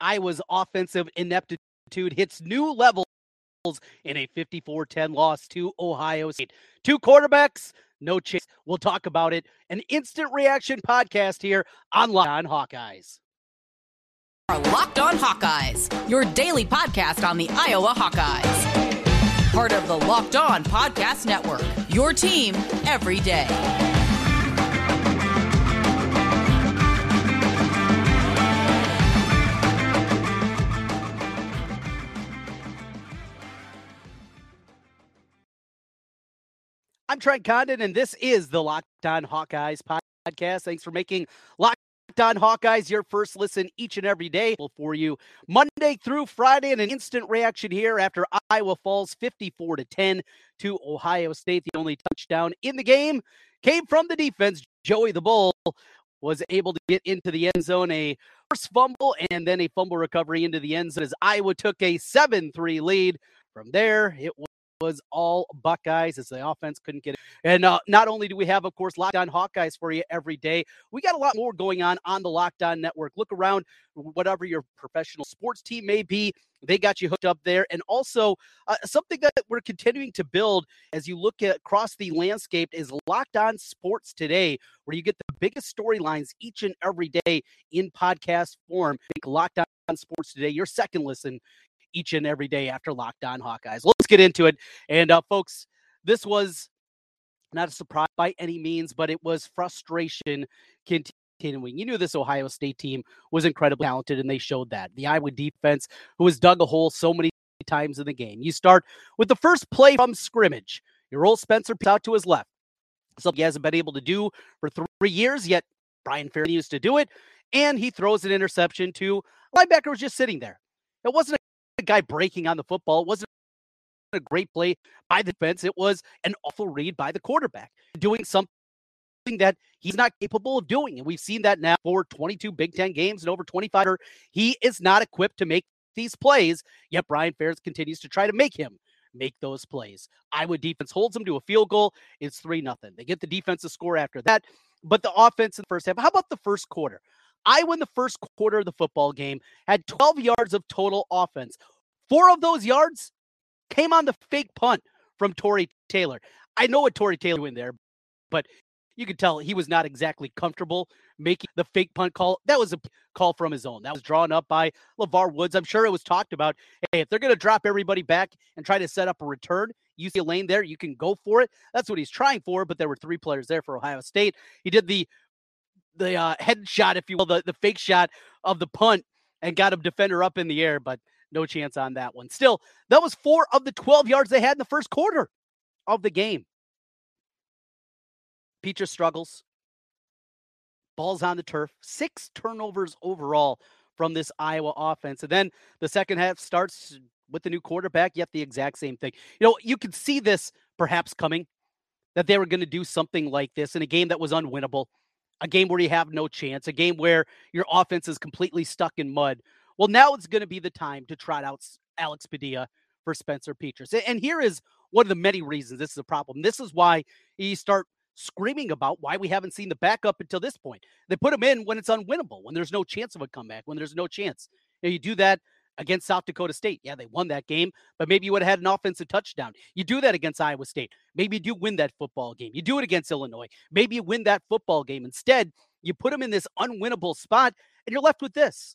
Iowa's offensive ineptitude hits new levels in a 54 10 loss to Ohio State. Two quarterbacks, no chance. We'll talk about it. An instant reaction podcast here on Locked On Hawkeyes. Locked On Hawkeyes, your daily podcast on the Iowa Hawkeyes. Part of the Locked On Podcast Network, your team every day. I'm Trent Condon, and this is the Locked On Hawkeyes podcast. Thanks for making Locked On Hawkeyes your first listen each and every day for you, Monday through Friday, and an instant reaction here after Iowa falls 54 to 10 to Ohio State. The only touchdown in the game came from the defense. Joey the Bull was able to get into the end zone, a first fumble, and then a fumble recovery into the end zone as Iowa took a 7 3 lead. From there, it was all Buckeyes as the offense couldn't get it. And uh, not only do we have, of course, Locked On Hawkeyes for you every day, we got a lot more going on on the Locked On Network. Look around, whatever your professional sports team may be, they got you hooked up there. And also, uh, something that we're continuing to build as you look at across the landscape is Locked On Sports Today, where you get the biggest storylines each and every day in podcast form. Locked On Sports Today, your second listen each and every day after Locked On Hawkeyes. Let's get into it. And uh, folks, this was not a surprise by any means, but it was frustration continuing. You knew this Ohio State team was incredibly talented, and they showed that. The Iowa defense, who has dug a hole so many times in the game. You start with the first play from scrimmage. Your old Spencer out to his left. Something he hasn't been able to do for three years, yet Brian Fair used to do it. And he throws an interception to linebacker was just sitting there. It wasn't guy breaking on the football. It wasn't a great play by the defense. It was an awful read by the quarterback, doing something that he's not capable of doing. And we've seen that now for 22 Big Ten games and over 25. He is not equipped to make these plays, yet Brian Ferentz continues to try to make him make those plays. Iowa defense holds them to a field goal. It's 3 nothing. They get the defensive score after that. But the offense in the first half, how about the first quarter? I win the first quarter of the football game, had 12 yards of total offense. Four of those yards came on the fake punt from Tory Taylor. I know what Tory Taylor in there, but you could tell he was not exactly comfortable making the fake punt call. That was a call from his own. That was drawn up by LeVar Woods. I'm sure it was talked about. Hey, if they're going to drop everybody back and try to set up a return, you see a lane there, you can go for it. That's what he's trying for, but there were three players there for Ohio State. He did the the uh, headshot, if you will, the, the fake shot of the punt and got a defender up in the air, but no chance on that one. Still, that was four of the 12 yards they had in the first quarter of the game. Petras struggles. Balls on the turf. Six turnovers overall from this Iowa offense. And then the second half starts with the new quarterback, yet the exact same thing. You know, you could see this perhaps coming that they were going to do something like this in a game that was unwinnable a game where you have no chance, a game where your offense is completely stuck in mud. Well, now it's going to be the time to trot out Alex Padilla for Spencer Petras. And here is one of the many reasons this is a problem. This is why you start screaming about why we haven't seen the backup until this point. They put him in when it's unwinnable, when there's no chance of a comeback, when there's no chance. You, you do that against South Dakota State. Yeah, they won that game, but maybe you would have had an offensive touchdown. You do that against Iowa State. Maybe you do win that football game. You do it against Illinois. Maybe you win that football game. Instead, you put them in this unwinnable spot, and you're left with this.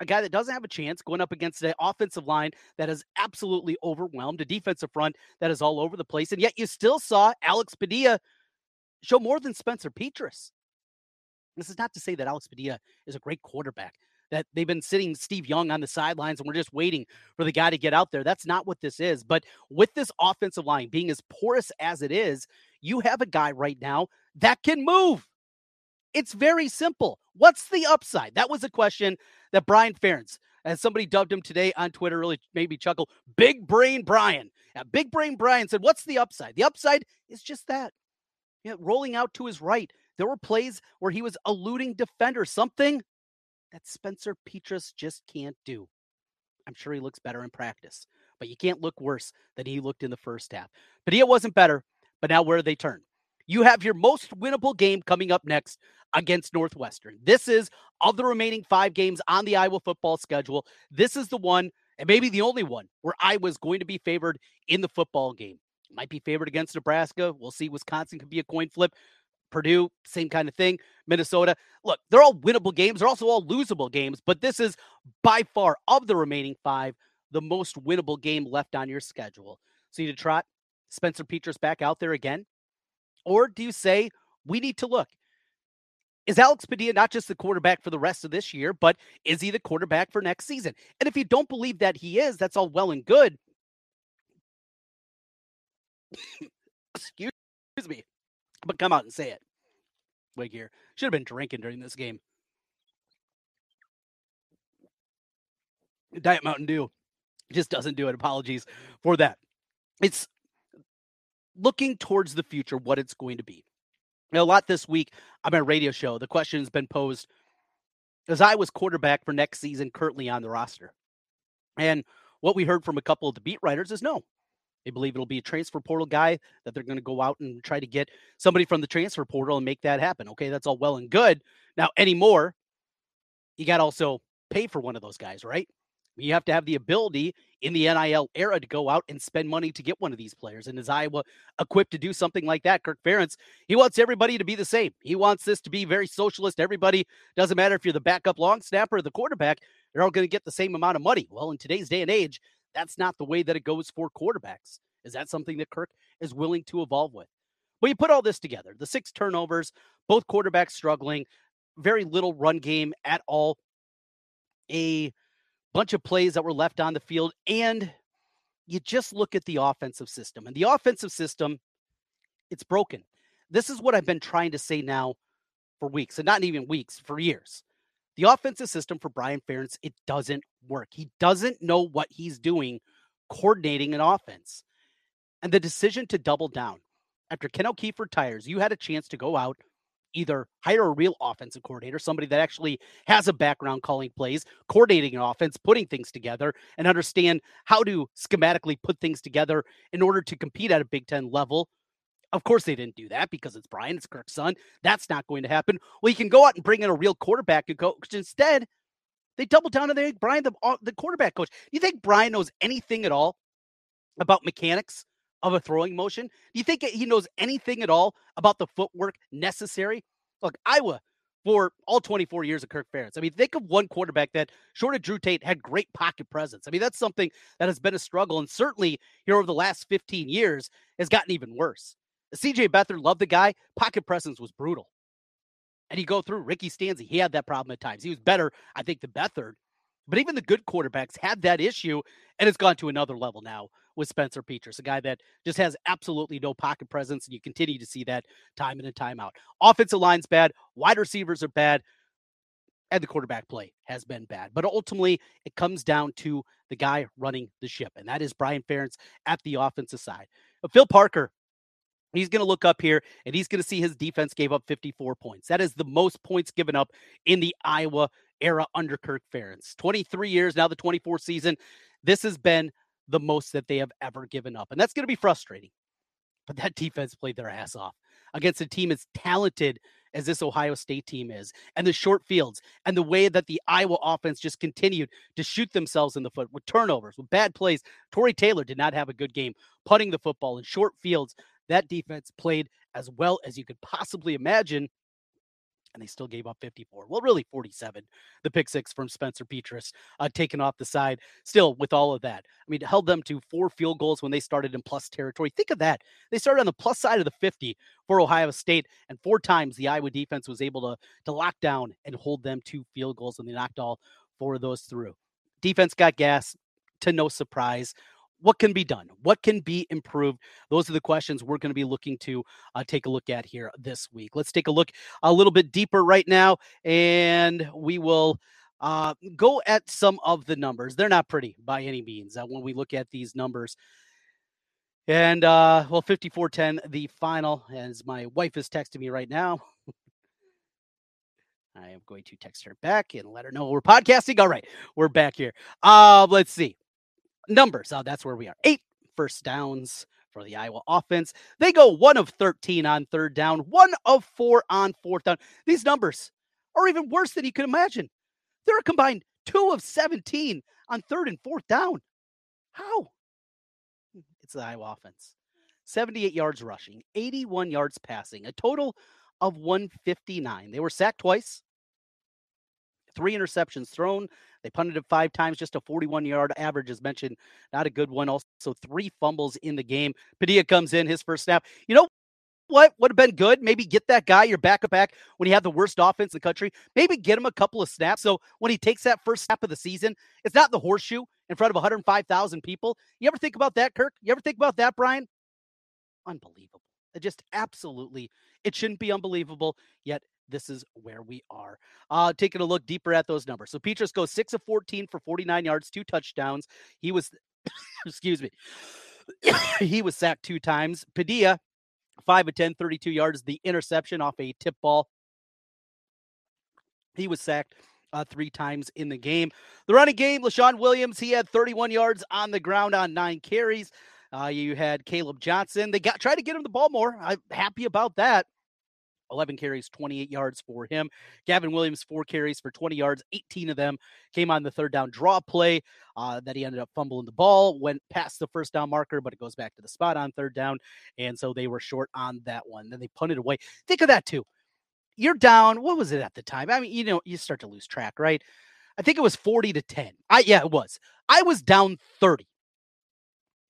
A guy that doesn't have a chance going up against an offensive line that is absolutely overwhelmed, a defensive front that is all over the place. And yet you still saw Alex Padilla show more than Spencer Petras. This is not to say that Alex Padilla is a great quarterback that they've been sitting Steve Young on the sidelines and we're just waiting for the guy to get out there. That's not what this is. But with this offensive line being as porous as it is, you have a guy right now that can move. It's very simple. What's the upside? That was a question that Brian Ferentz, as somebody dubbed him today on Twitter, really made me chuckle. Big Brain Brian. Now, Big Brain Brian said, What's the upside? The upside is just that. You know, rolling out to his right. There were plays where he was eluding defenders, something that Spencer Petras just can't do. I'm sure he looks better in practice, but you can't look worse than he looked in the first half. Padilla wasn't better, but now where do they turn? You have your most winnable game coming up next against Northwestern. This is of the remaining five games on the Iowa football schedule. This is the one, and maybe the only one, where Iowa's going to be favored in the football game. Might be favored against Nebraska. We'll see. Wisconsin could be a coin flip. Purdue, same kind of thing. Minnesota. Look, they're all winnable games. They're also all losable games, but this is by far of the remaining five the most winnable game left on your schedule. So you to trot Spencer Petras back out there again? Or do you say we need to look? Is Alex Padilla not just the quarterback for the rest of this year, but is he the quarterback for next season? And if you don't believe that he is, that's all well and good. Excuse me. But come out and say it. Wig here. Should have been drinking during this game. Diet Mountain Dew just doesn't do it. Apologies for that. It's looking towards the future, what it's going to be. Now, a lot this week on my radio show, the question has been posed as I was quarterback for next season currently on the roster. And what we heard from a couple of the beat writers is no. They believe it'll be a transfer portal guy that they're going to go out and try to get somebody from the transfer portal and make that happen. Okay, that's all well and good. Now, anymore, you got to also pay for one of those guys, right? You have to have the ability in the NIL era to go out and spend money to get one of these players. And is Iowa equipped to do something like that? Kirk Ferentz, he wants everybody to be the same. He wants this to be very socialist. Everybody doesn't matter if you're the backup long snapper or the quarterback, they're all going to get the same amount of money. Well, in today's day and age, that's not the way that it goes for quarterbacks. Is that something that Kirk is willing to evolve with? Well, you put all this together the six turnovers, both quarterbacks struggling, very little run game at all, a bunch of plays that were left on the field, and you just look at the offensive system. And the offensive system, it's broken. This is what I've been trying to say now for weeks, and not even weeks, for years. The offensive system for Brian Ferentz, it doesn't work. He doesn't know what he's doing coordinating an offense. And the decision to double down after Ken O'Keefe retires, you had a chance to go out, either hire a real offensive coordinator, somebody that actually has a background calling plays, coordinating an offense, putting things together, and understand how to schematically put things together in order to compete at a Big Ten level. Of course, they didn't do that because it's Brian, it's Kirk's son. That's not going to happen. Well, you can go out and bring in a real quarterback and coach. Instead, they double down and they make Brian the, uh, the quarterback coach. You think Brian knows anything at all about mechanics of a throwing motion? Do you think he knows anything at all about the footwork necessary? Look, Iowa for all 24 years of Kirk Ferentz. I mean, think of one quarterback that, short of Drew Tate, had great pocket presence. I mean, that's something that has been a struggle, and certainly here over the last 15 years has gotten even worse. CJ Beathard loved the guy. Pocket presence was brutal. And you go through Ricky Stanzi, he had that problem at times. He was better, I think, than Beathard. But even the good quarterbacks had that issue, and it's gone to another level now with Spencer Petras, a guy that just has absolutely no pocket presence, and you continue to see that time in and time out. Offensive line's bad, wide receivers are bad, and the quarterback play has been bad. But ultimately, it comes down to the guy running the ship, and that is Brian Ferentz at the offensive side. But Phil Parker, he's going to look up here and he's going to see his defense gave up 54 points. That is the most points given up in the Iowa era under Kirk Ferentz. 23 years now, the 24 season. This has been the most that they have ever given up. And that's going to be frustrating. But that defense played their ass off against a team as talented as this Ohio State team is, and the short fields, and the way that the Iowa offense just continued to shoot themselves in the foot with turnovers, with bad plays. Tory Taylor did not have a good game putting the football in short fields. That defense played as well as you could possibly imagine and they still gave up 54. Well, really 47. The pick six from Spencer Petras uh, taken off the side. Still, with all of that, I mean, held them to four field goals when they started in plus territory. Think of that. They started on the plus side of the 50 for Ohio State, and four times the Iowa defense was able to to lock down and hold them to field goals, and they knocked all four of those through. Defense got gas to no surprise what can be done? What can be improved? Those are the questions we're going to be looking to uh, take a look at here this week. Let's take a look a little bit deeper right now, and we will uh, go at some of the numbers. They're not pretty by any means uh, when we look at these numbers. And uh, well, 5410, the final, as my wife is texting me right now. I am going to text her back and let her know we're podcasting. All right, we're back here. Uh, let's see numbers. Oh, that's where we are. Eight first downs for the Iowa offense. They go one of 13 on third down, one of four on fourth down. These numbers are even worse than you could imagine. They're a combined two of 17 on third and fourth down. How? It's the Iowa offense. 78 yards rushing, 81 yards passing, a total of 159. They were sacked twice, three interceptions thrown. They punted it five times, just a 41 yard average, as mentioned. Not a good one. Also, three fumbles in the game. Padilla comes in his first snap. You know what would have been good? Maybe get that guy your backup back when you have the worst offense in the country. Maybe get him a couple of snaps. So when he takes that first snap of the season, it's not the horseshoe in front of 105,000 people. You ever think about that, Kirk? You ever think about that, Brian? Unbelievable. It just absolutely, it shouldn't be unbelievable, yet this is where we are. Uh, taking a look deeper at those numbers. So Petras goes six of 14 for 49 yards, two touchdowns. He was, excuse me, he was sacked two times. Padilla, five of 10, 32 yards, the interception off a tip ball. He was sacked uh, three times in the game. The running game, Leshon Williams, he had 31 yards on the ground on nine carries. Uh, you had Kaleb Johnson. They got tried to get him the ball more. I'm happy about that. 11 carries, 28 yards for him. Gavin Williams, four carries for 20 yards. 18 of them came on the third down draw play uh, that he ended up fumbling the ball, went past the first down marker, but it goes back to the spot on third down. And so they were short on that one. Then they punted away. Think of that too. You're down. What was it at the time? I mean, you know, you start to lose track, right? I think it was 40 to 10. I yeah, it was. I was down 30.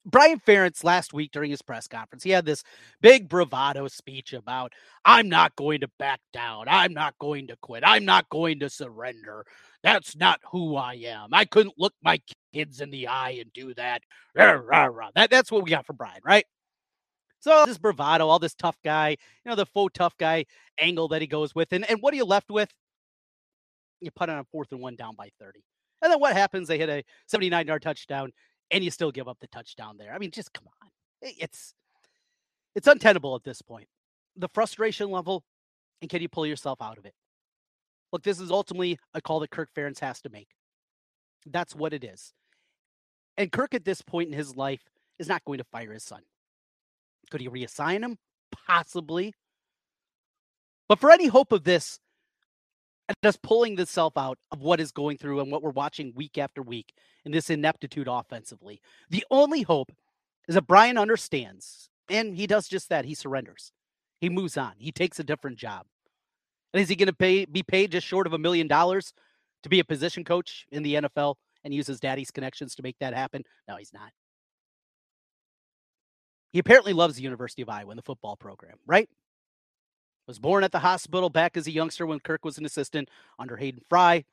Brian Ferentz last week during his press conference, he had this big bravado speech about, I'm not going to back down. I'm not going to quit. I'm not going to surrender. That's not who I am. I couldn't look my kids in the eye and do that. That that's what we got from Brian, right? So this bravado, all this tough guy, you know, the faux tough guy angle that he goes with. And, and what are you left with? You put on a fourth and one down by 30. And then what happens? They hit a 79 yard touchdown and you still give up the touchdown there. I mean, just come on. It's it's untenable at this point. The frustration level, and can you pull yourself out of it? Look, this is ultimately a call that Kirk Ferentz has to make. That's what it is. And Kirk, at this point in his life, is not going to fire his son. Could he reassign him? Possibly. But for any hope of this, and just pulling this self out of what is going through and what we're watching week after week in this ineptitude offensively. The only hope is that Brian understands, and he does just that. He surrenders. He moves on. He takes a different job. And is he going to pay be paid just short of a million dollars to be a position coach in the NFL and use his daddy's connections to make that happen? No, he's not. He apparently loves the University of Iowa and the football program, right? was born at the hospital back as a youngster when Kirk was an assistant under Hayden Fry.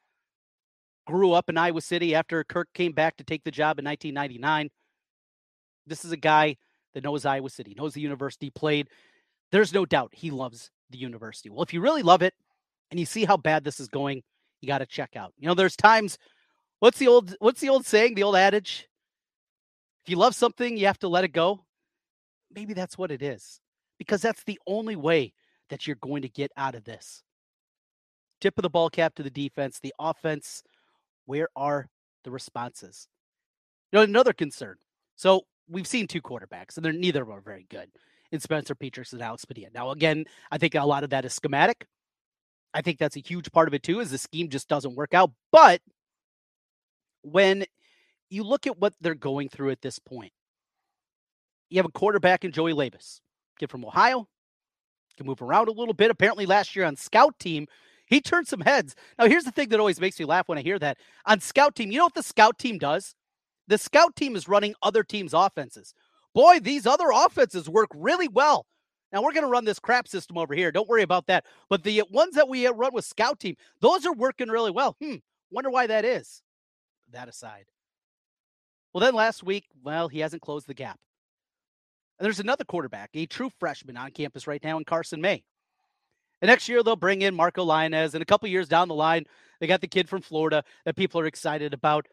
Grew up in Iowa City after Kirk came back to take the job in 1999. This is a guy that knows Iowa City, knows the university, played. There's no doubt he loves the university. Well, if you really love it and you see how bad this is going, you got to check out. You know, there's times what's the old what's the old saying, the old adage? If you love something, you have to let it go. Maybe that's what it is. Because that's the only way that you're going to get out of this. Tip of the ball cap to the defense, the offense. Where are the responses? You know, another concern. So we've seen two quarterbacks, and they're neither of them are very good in Spencer Petras and Alex Padilla. Now, again, I think a lot of that is schematic. I think that's a huge part of it too, is the scheme just doesn't work out. But when you look at what they're going through at this point, you have a quarterback in Joey Labas, kid from Ohio, can move around a little bit. Apparently, last year on scout team, he turned some heads. Now, here's the thing that always makes me laugh when I hear that. On scout team, you know what the scout team does? The scout team is running other teams' offenses. Boy, these other offenses work really well. Now we're going to run this crap system over here. Don't worry about that. But the ones that we run with scout team, those are working really well. Hmm. Wonder why that is. That aside. Well, then last week, well, he hasn't closed the gap. And there's another quarterback, a true freshman on campus right now in Carson May. And next year they'll bring in Marco Lainez, and a couple years down the line, they got the kid from Florida that people are excited about.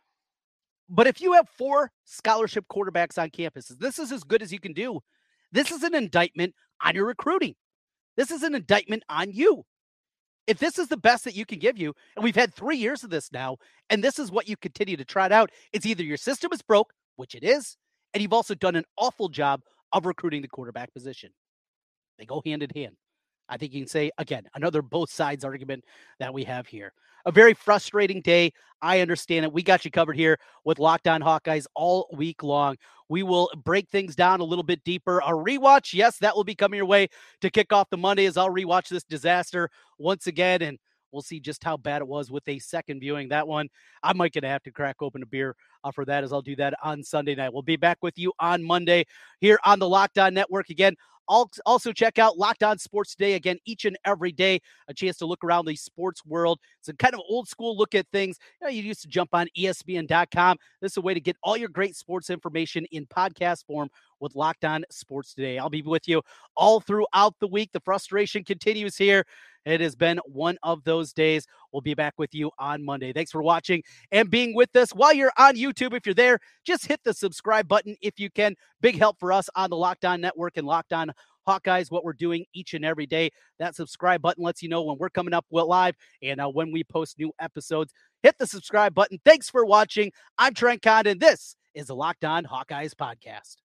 But if you have four scholarship quarterbacks on campuses, this is as good as you can do. This is an indictment on your recruiting. This is an indictment on you. If this is the best that you can give you, and we've had three years of this now, and this is what you continue to trot out, it's either your system is broke, which it is, and you've also done an awful job of recruiting the quarterback position. They go hand in hand. I think you can say, again, another both sides argument that we have here. A very frustrating day. I understand it. We got you covered here with Locked On Hawkeyes all week long. We will break things down a little bit deeper. A rewatch, yes, that will be coming your way to kick off the Monday as I'll rewatch this disaster once again. And we'll see just how bad it was with a second viewing. That one, I might gonna have to crack open a beer uh, for that as I'll do that on Sunday night. We'll be back with you on Monday here on the Locked On Network again. Also, check out Locked On Sports Today again each and every day. A chance to look around the sports world. It's a kind of old school look at things. You, know, you used to jump on ESPN.com. This is a way to get all your great sports information in podcast form with Locked On Sports Today. I'll be with you all throughout the week. The frustration continues here. It has been one of those days. We'll be back with you on Monday. Thanks for watching and being with us. While you're on YouTube, if you're there, just hit the subscribe button if you can. Big help for us on the Locked On Network and Locked On Hawkeyes, what we're doing each and every day. That subscribe button lets you know when we're coming up live and uh, when we post new episodes. Hit the subscribe button. Thanks for watching. I'm Trent Condon. This is the Locked On Hawkeyes podcast.